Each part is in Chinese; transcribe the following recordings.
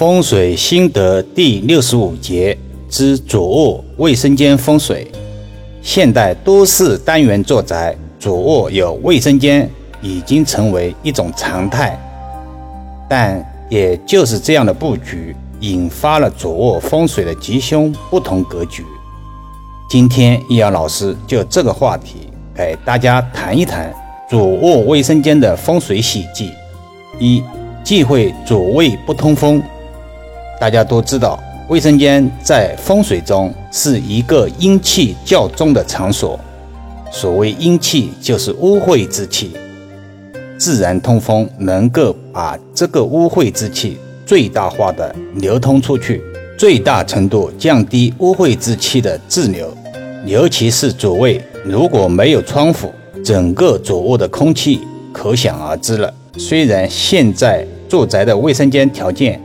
风水心得第六十五节之主卧卫生间风水。现代都市单元住宅，主卧有卫生间已经成为一种常态。但也就是这样的布局，引发了主卧风水的吉凶不同格局。今天易遥老师就这个话题给大家谈一谈主卧卫生间的风水喜忌。一忌讳主卫不通风。大家都知道，卫生间在风水中是一个阴气较重的场所。所谓阴气，就是污秽之气。自然通风能够把这个污秽之气最大化的流通出去，最大程度降低污秽之气的滞留。尤其是主卫如果没有窗户，整个主卧的空气可想而知了。虽然现在住宅的卫生间条件，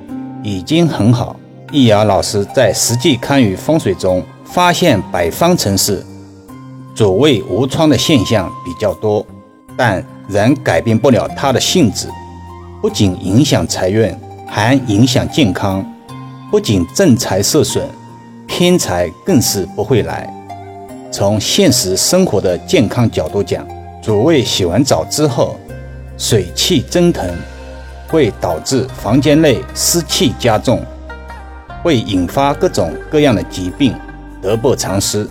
已经很好。易遥老师在实际看与风水中发现，北方城市主卫无窗的现象比较多，但仍改变不了它的性质。不仅影响财运，还影响健康。不仅正财受损，偏财更是不会来。从现实生活的健康角度讲，主卫洗完澡之后，水汽蒸腾。会导致房间内湿气加重，会引发各种各样的疾病，得不偿失。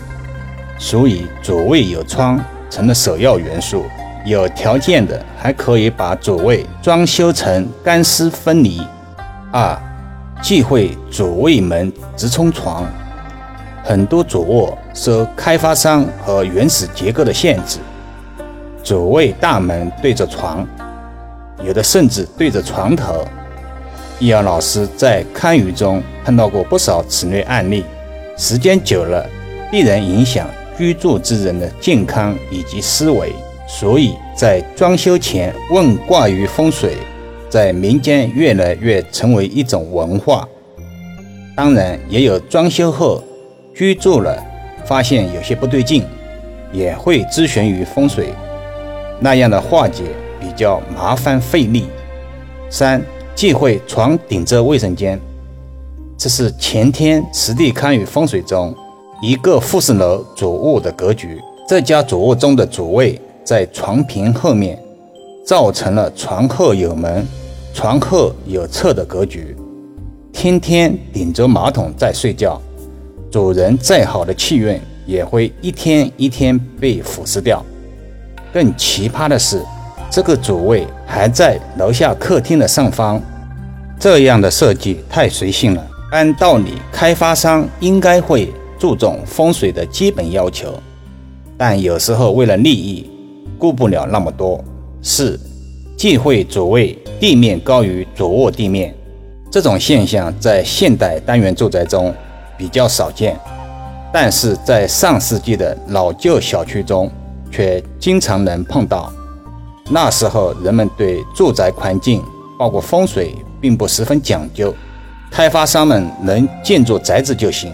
所以，主卫有窗成了首要元素。有条件的，还可以把主卫装修成干湿分离。二，忌讳主卫门直冲床。很多主卧受开发商和原始结构的限制，主卫大门对着床。有的甚至对着床头。易遥老师在堪舆中碰到过不少此类案例，时间久了必然影响居住之人的健康以及思维。所以在装修前问卦于风水，在民间越来越成为一种文化。当然，也有装修后居住了发现有些不对劲，也会咨询于风水，那样的化解。比较麻烦费力。三忌讳床顶着卫生间，这是前天实地堪舆风水中一个复式楼主卧的格局。这家主卧中的主卫在床屏后面，造成了床后有门、床后有侧的格局。天天顶着马桶在睡觉，主人再好的气运也会一天一天被腐蚀掉。更奇葩的是。这个主卫还在楼下客厅的上方，这样的设计太随性了。按道理，开发商应该会注重风水的基本要求，但有时候为了利益，顾不了那么多。四，忌讳主卫地面高于主卧地面，这种现象在现代单元住宅中比较少见，但是在上世纪的老旧小区中却经常能碰到。那时候人们对住宅环境，包括风水，并不十分讲究，开发商们能建筑宅子就行，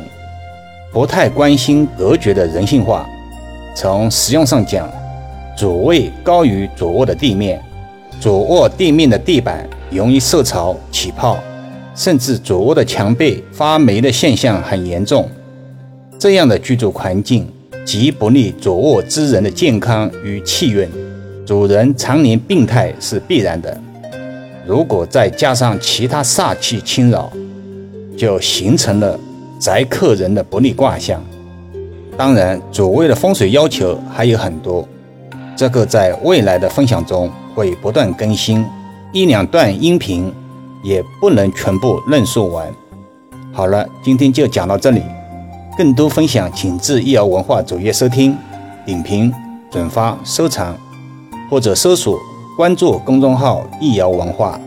不太关心格局的人性化。从实用上讲，主卫高于主卧的地面，主卧地面的地板容易受潮起泡，甚至主卧的墙壁发霉的现象很严重。这样的居住环境极不利主卧之人的健康与气运。主人常年病态是必然的，如果再加上其他煞气侵扰，就形成了宅客人的不利卦象。当然，主位的风水要求还有很多，这个在未来的分享中会不断更新，一两段音频也不能全部论述完。好了，今天就讲到这里，更多分享请至易瑶文化主页收听、点评、转发、收藏。或者搜索关注公众号“易瑶文化”。